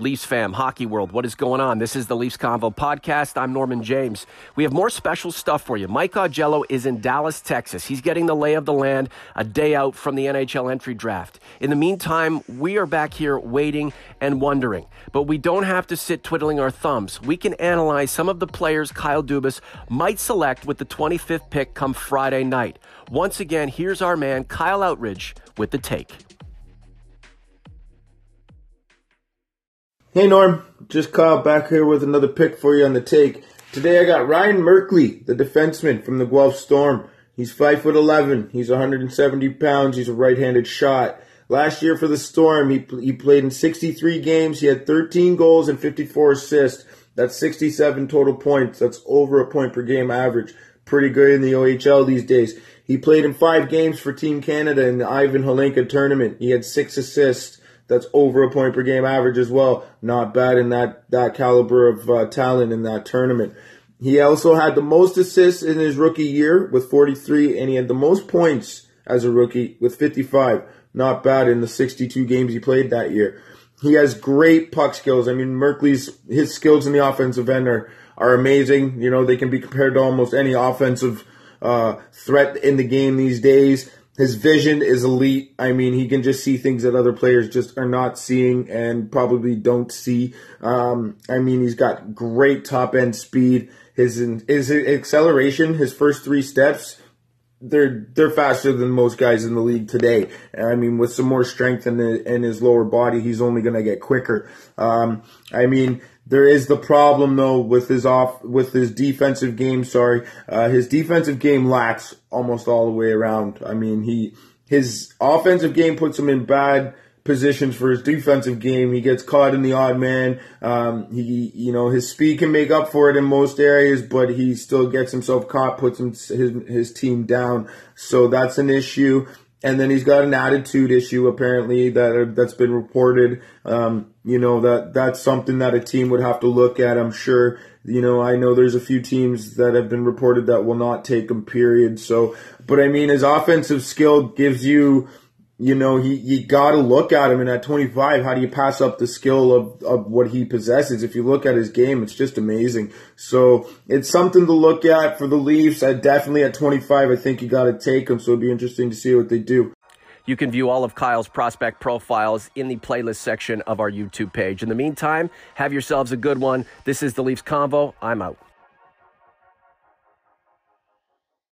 Leafs fam, hockey world, what is going on? This is the Leafs Convo podcast. I'm Norman James. We have more special stuff for you. Mike Augello is in Dallas, Texas. He's getting the lay of the land a day out from the NHL entry draft. In the meantime, we are back here waiting and wondering. But we don't have to sit twiddling our thumbs. We can analyze some of the players Kyle Dubas might select with the 25th pick come Friday night. Once again, here's our man, Kyle Outridge, with the take. Hey Norm, just Kyle back here with another pick for you on the take. Today I got Ryan Merkley, the defenseman from the Guelph Storm. He's five foot eleven. He's 170 pounds. He's a right-handed shot. Last year for the Storm, he he played in 63 games. He had 13 goals and 54 assists. That's 67 total points. That's over a point per game average. Pretty good in the OHL these days. He played in five games for Team Canada in the Ivan Hlinka tournament. He had six assists. That's over a point per game average as well. Not bad in that, that caliber of uh, talent in that tournament. He also had the most assists in his rookie year with 43, and he had the most points as a rookie with 55. Not bad in the 62 games he played that year. He has great puck skills. I mean, Merkley's his skills in the offensive end are are amazing. You know, they can be compared to almost any offensive uh, threat in the game these days. His vision is elite. I mean, he can just see things that other players just are not seeing and probably don't see. Um, I mean, he's got great top end speed. His his acceleration, his first three steps, they're they're faster than most guys in the league today. I mean, with some more strength in the, in his lower body, he's only going to get quicker. Um, I mean, there is the problem though with his off with his defensive game. Sorry, uh, his defensive game lacks almost all the way around. I mean, he his offensive game puts him in bad positions for his defensive game. He gets caught in the odd man. Um, he, you know, his speed can make up for it in most areas, but he still gets himself caught, puts him, his his team down. So that's an issue and then he's got an attitude issue apparently that that's been reported. Um, you know that that's something that a team would have to look at. I'm sure. You know, I know there's a few teams that have been reported that will not take him. Period. So, but I mean, his offensive skill gives you you know, he, you got to look at him. And at 25, how do you pass up the skill of, of what he possesses? If you look at his game, it's just amazing. So it's something to look at for the Leafs. I definitely at 25, I think you got to take him. So it'd be interesting to see what they do. You can view all of Kyle's prospect profiles in the playlist section of our YouTube page. In the meantime, have yourselves a good one. This is the Leafs Convo. I'm out.